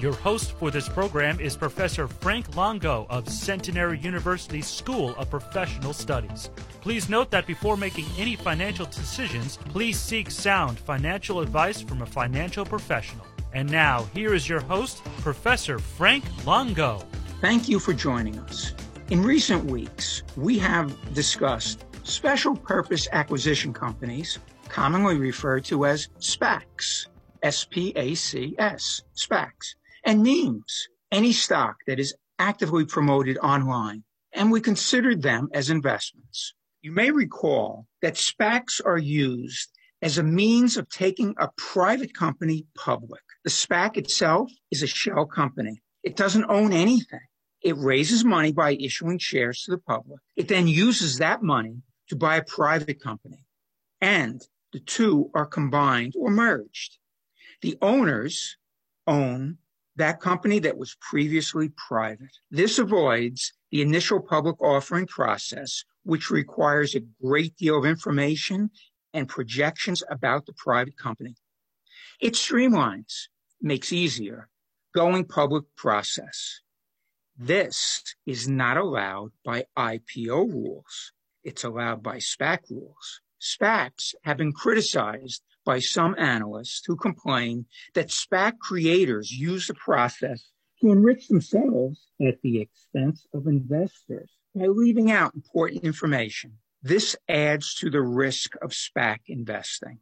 Your host for this program is Professor Frank Longo of Centenary University School of Professional Studies. Please note that before making any financial decisions, please seek sound financial advice from a financial professional. And now, here is your host, Professor Frank Longo. Thank you for joining us. In recent weeks, we have discussed special purpose acquisition companies, commonly referred to as SPACs, S P A C S, SPACs, and memes, any stock that is actively promoted online, and we considered them as investments. You may recall that SPACs are used as a means of taking a private company public. The SPAC itself is a shell company. It doesn't own anything. It raises money by issuing shares to the public. It then uses that money to buy a private company. And the two are combined or merged. The owners own that company that was previously private. This avoids the initial public offering process, which requires a great deal of information and projections about the private company. It streamlines, makes easier going public process. This is not allowed by IPO rules. It's allowed by SPAC rules. SPACs have been criticized by some analysts who complain that SPAC creators use the process to enrich themselves at the expense of investors by leaving out important information. This adds to the risk of SPAC investing.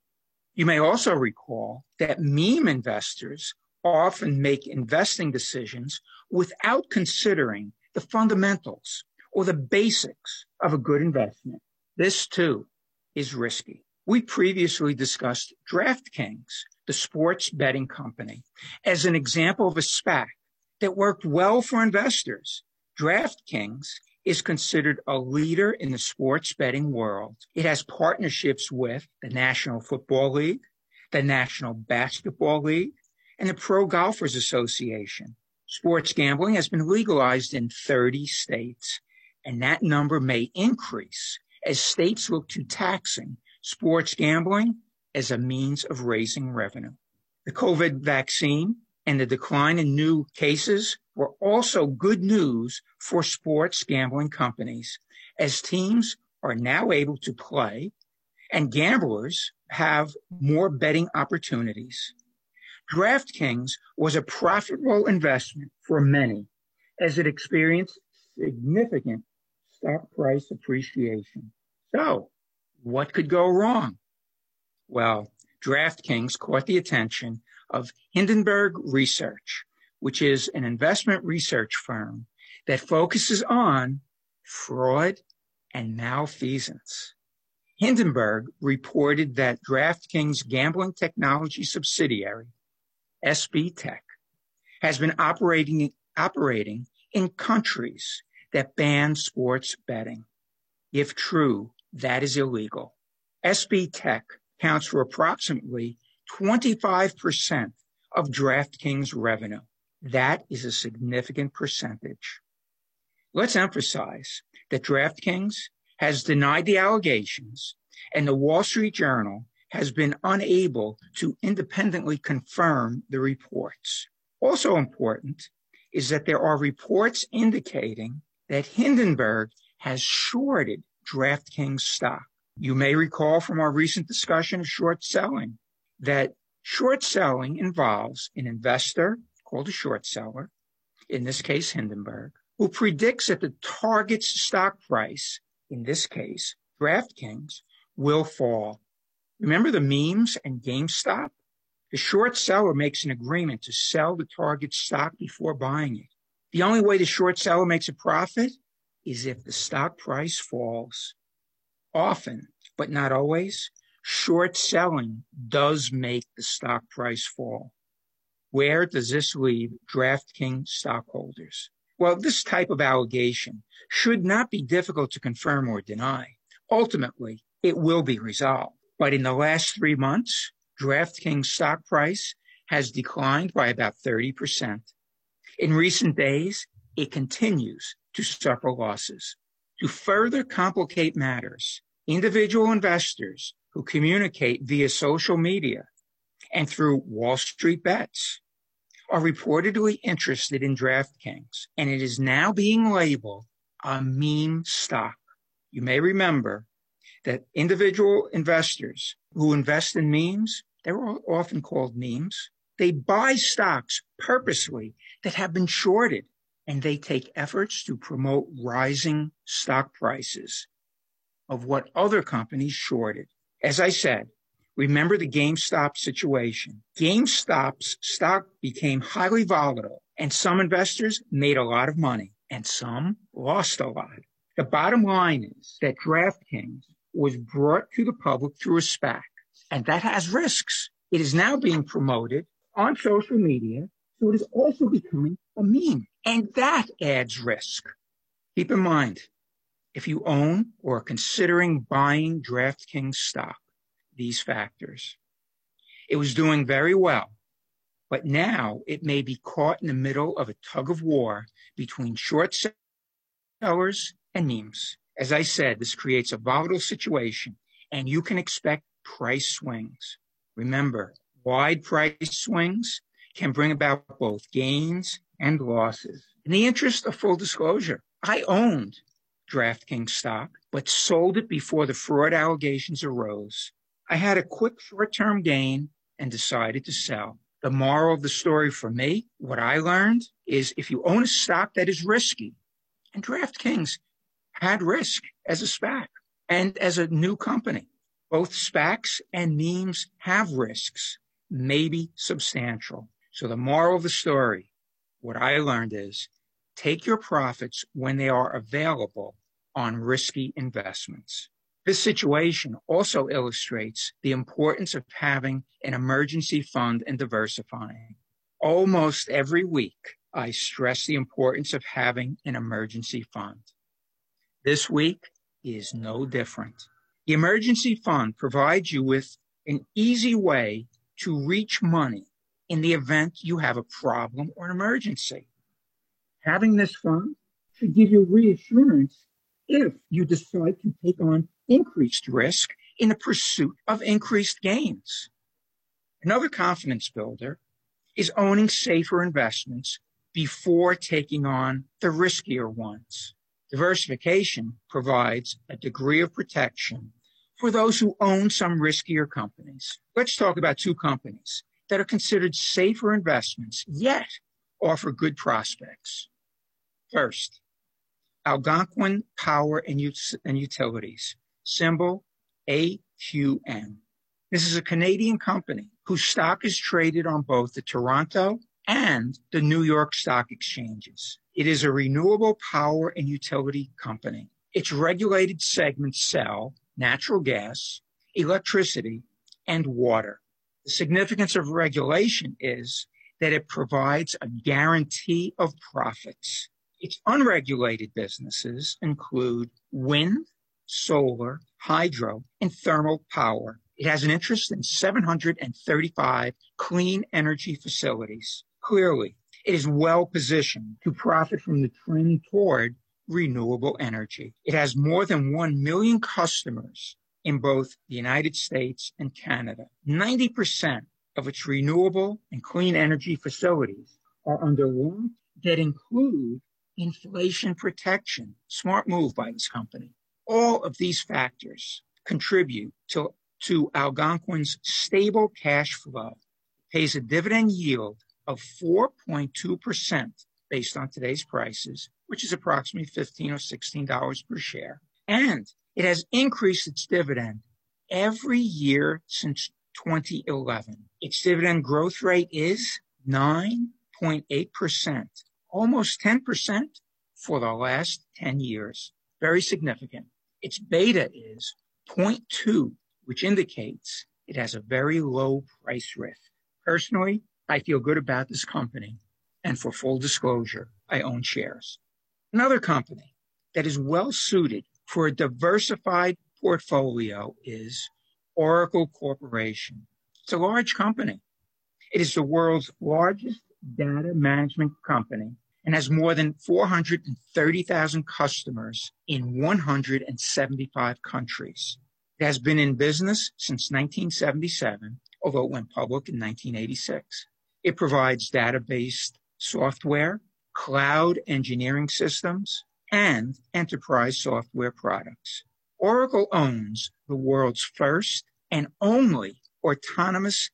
You may also recall that meme investors often make investing decisions without considering the fundamentals or the basics of a good investment. This too is risky. We previously discussed DraftKings, the sports betting company, as an example of a SPAC that worked well for investors. DraftKings is considered a leader in the sports betting world. It has partnerships with the National Football League, the National Basketball League, and the Pro Golfers Association. Sports gambling has been legalized in 30 states, and that number may increase as states look to taxing sports gambling as a means of raising revenue. The COVID vaccine and the decline in new cases were also good news for sports gambling companies as teams are now able to play and gamblers have more betting opportunities. DraftKings was a profitable investment for many as it experienced significant stock price appreciation. So what could go wrong? Well, DraftKings caught the attention of Hindenburg Research, which is an investment research firm that focuses on fraud and malfeasance. Hindenburg reported that DraftKings gambling technology subsidiary SBTech, has been operating, operating in countries that ban sports betting. If true, that is illegal. SBTech counts for approximately 25% of DraftKings revenue. That is a significant percentage. Let's emphasize that DraftKings has denied the allegations and the Wall Street Journal has been unable to independently confirm the reports. Also important is that there are reports indicating that Hindenburg has shorted DraftKings stock. You may recall from our recent discussion of short selling that short selling involves an investor called a short seller, in this case Hindenburg, who predicts that the target's stock price, in this case DraftKings, will fall Remember the memes and GameStop? The short seller makes an agreement to sell the target stock before buying it. The only way the short seller makes a profit is if the stock price falls. Often, but not always, short selling does make the stock price fall. Where does this leave DraftKings stockholders? Well, this type of allegation should not be difficult to confirm or deny. Ultimately, it will be resolved. But in the last three months, DraftKings stock price has declined by about 30%. In recent days, it continues to suffer losses. To further complicate matters, individual investors who communicate via social media and through Wall Street bets are reportedly interested in DraftKings, and it is now being labeled a meme stock. You may remember that individual investors who invest in memes, they're often called memes. They buy stocks purposely that have been shorted and they take efforts to promote rising stock prices of what other companies shorted. As I said, remember the GameStop situation. GameStop's stock became highly volatile and some investors made a lot of money and some lost a lot. The bottom line is that DraftKings was brought to the public through a SPAC, and that has risks. It is now being promoted on social media, so it is also becoming a meme, and that adds risk. Keep in mind, if you own or are considering buying DraftKings stock, these factors. It was doing very well, but now it may be caught in the middle of a tug of war between short sellers and memes. As I said, this creates a volatile situation and you can expect price swings. Remember, wide price swings can bring about both gains and losses. In the interest of full disclosure, I owned DraftKings stock, but sold it before the fraud allegations arose. I had a quick short term gain and decided to sell. The moral of the story for me, what I learned is if you own a stock that is risky, and DraftKings had risk as a SPAC and as a new company. Both SPACs and memes have risks, maybe substantial. So the moral of the story, what I learned is take your profits when they are available on risky investments. This situation also illustrates the importance of having an emergency fund and diversifying. Almost every week, I stress the importance of having an emergency fund. This week is no different. The emergency fund provides you with an easy way to reach money in the event you have a problem or an emergency. Having this fund should give you reassurance if you decide to take on increased risk in the pursuit of increased gains. Another confidence builder is owning safer investments before taking on the riskier ones. Diversification provides a degree of protection for those who own some riskier companies. Let's talk about two companies that are considered safer investments, yet offer good prospects. First, Algonquin Power and, and Utilities, symbol AQN. This is a Canadian company whose stock is traded on both the Toronto and the New York Stock Exchanges. It is a renewable power and utility company. Its regulated segments sell natural gas, electricity, and water. The significance of regulation is that it provides a guarantee of profits. Its unregulated businesses include wind, solar, hydro, and thermal power. It has an interest in 735 clean energy facilities. Clearly, it is well positioned to profit from the trend toward renewable energy. It has more than 1 million customers in both the United States and Canada. 90% of its renewable and clean energy facilities are under that include inflation protection. Smart move by this company. All of these factors contribute to, to Algonquin's stable cash flow, pays a dividend yield of 4.2% based on today's prices, which is approximately 15 or $16 per share. And it has increased its dividend every year since 2011. Its dividend growth rate is 9.8%, almost 10% for the last 10 years. Very significant. Its beta is 0.2, which indicates it has a very low price risk. Personally, I feel good about this company. And for full disclosure, I own shares. Another company that is well suited for a diversified portfolio is Oracle Corporation. It's a large company. It is the world's largest data management company and has more than 430,000 customers in 175 countries. It has been in business since 1977, although it went public in 1986. It provides database software, cloud engineering systems, and enterprise software products. Oracle owns the world's first and only autonomous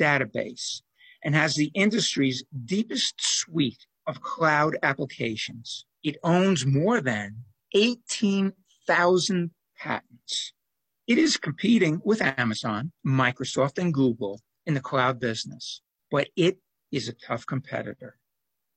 database and has the industry's deepest suite of cloud applications. It owns more than 18,000 patents. It is competing with Amazon, Microsoft, and Google in the cloud business, but it is a tough competitor.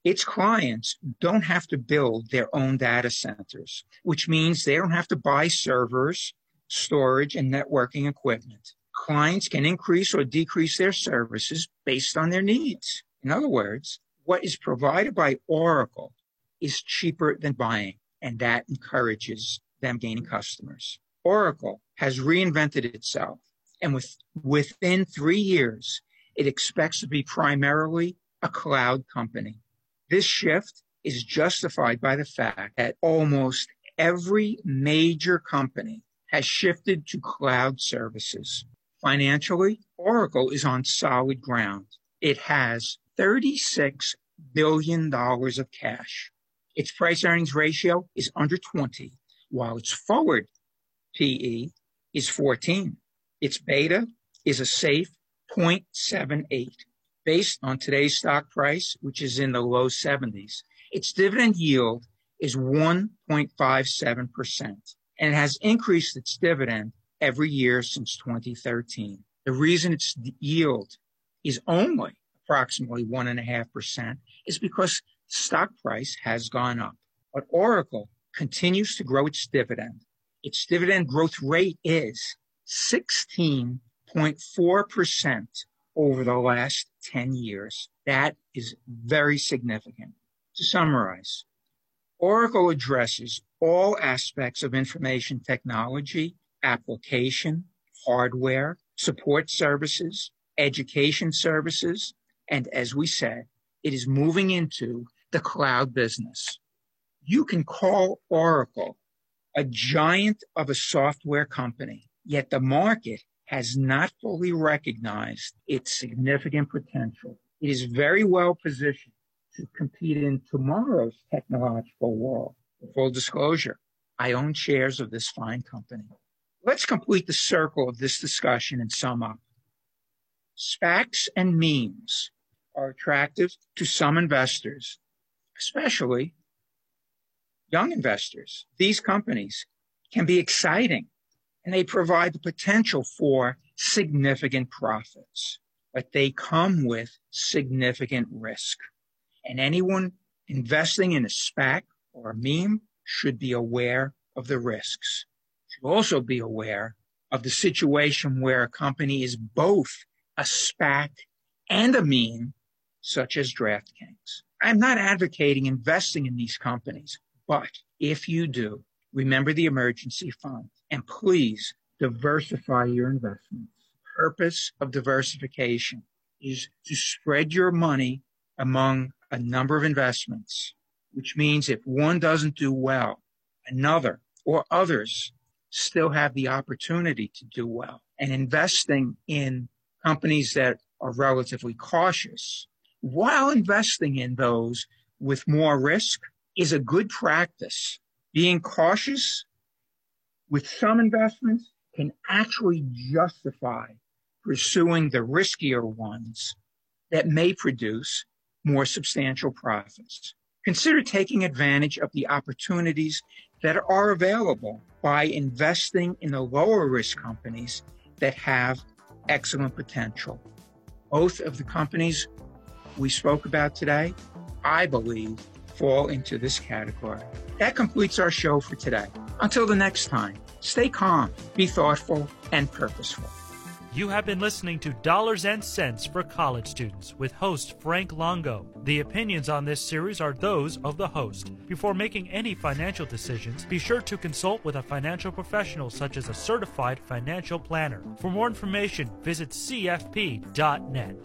Its clients don't have to build their own data centers, which means they don't have to buy servers, storage, and networking equipment. Clients can increase or decrease their services based on their needs. In other words, what is provided by Oracle is cheaper than buying, and that encourages them gaining customers. Oracle has reinvented itself, and with, within three years, it expects to be primarily a cloud company. This shift is justified by the fact that almost every major company has shifted to cloud services. Financially, Oracle is on solid ground. It has $36 billion of cash. Its price earnings ratio is under 20, while its forward PE is 14. Its beta is a safe 0.78. Based on today's stock price, which is in the low 70s, its dividend yield is 1.57%, and it has increased its dividend every year since 2013. The reason its yield is only approximately 1.5% is because stock price has gone up. But Oracle continues to grow its dividend. Its dividend growth rate is 16.4% over the last 10 years. That is very significant. To summarize, Oracle addresses all aspects of information technology, application, hardware, support services, education services, and as we said, it is moving into the cloud business. You can call Oracle a giant of a software company, yet the market has not fully recognized its significant potential. It is very well positioned to compete in tomorrow's technological world. full disclosure, I own shares of this fine company. Let's complete the circle of this discussion and sum up. SPACs and memes are attractive to some investors, especially young investors. These companies can be exciting and they provide the potential for significant profits, but they come with significant risk. And anyone investing in a SPAC or a meme should be aware of the risks. Should also be aware of the situation where a company is both a SPAC and a meme, such as DraftKings. I'm not advocating investing in these companies, but if you do, remember the emergency fund and please diversify your investments. Purpose of diversification is to spread your money among a number of investments, which means if one doesn't do well, another or others still have the opportunity to do well. And investing in companies that are relatively cautious while investing in those with more risk is a good practice. Being cautious with some investments can actually justify pursuing the riskier ones that may produce more substantial profits. Consider taking advantage of the opportunities that are available by investing in the lower risk companies that have excellent potential. Both of the companies we spoke about today, I believe, fall into this category. That completes our show for today. Until the next time, stay calm, be thoughtful, and purposeful. You have been listening to Dollars and Cents for College Students with host Frank Longo. The opinions on this series are those of the host. Before making any financial decisions, be sure to consult with a financial professional such as a certified financial planner. For more information, visit cfp.net.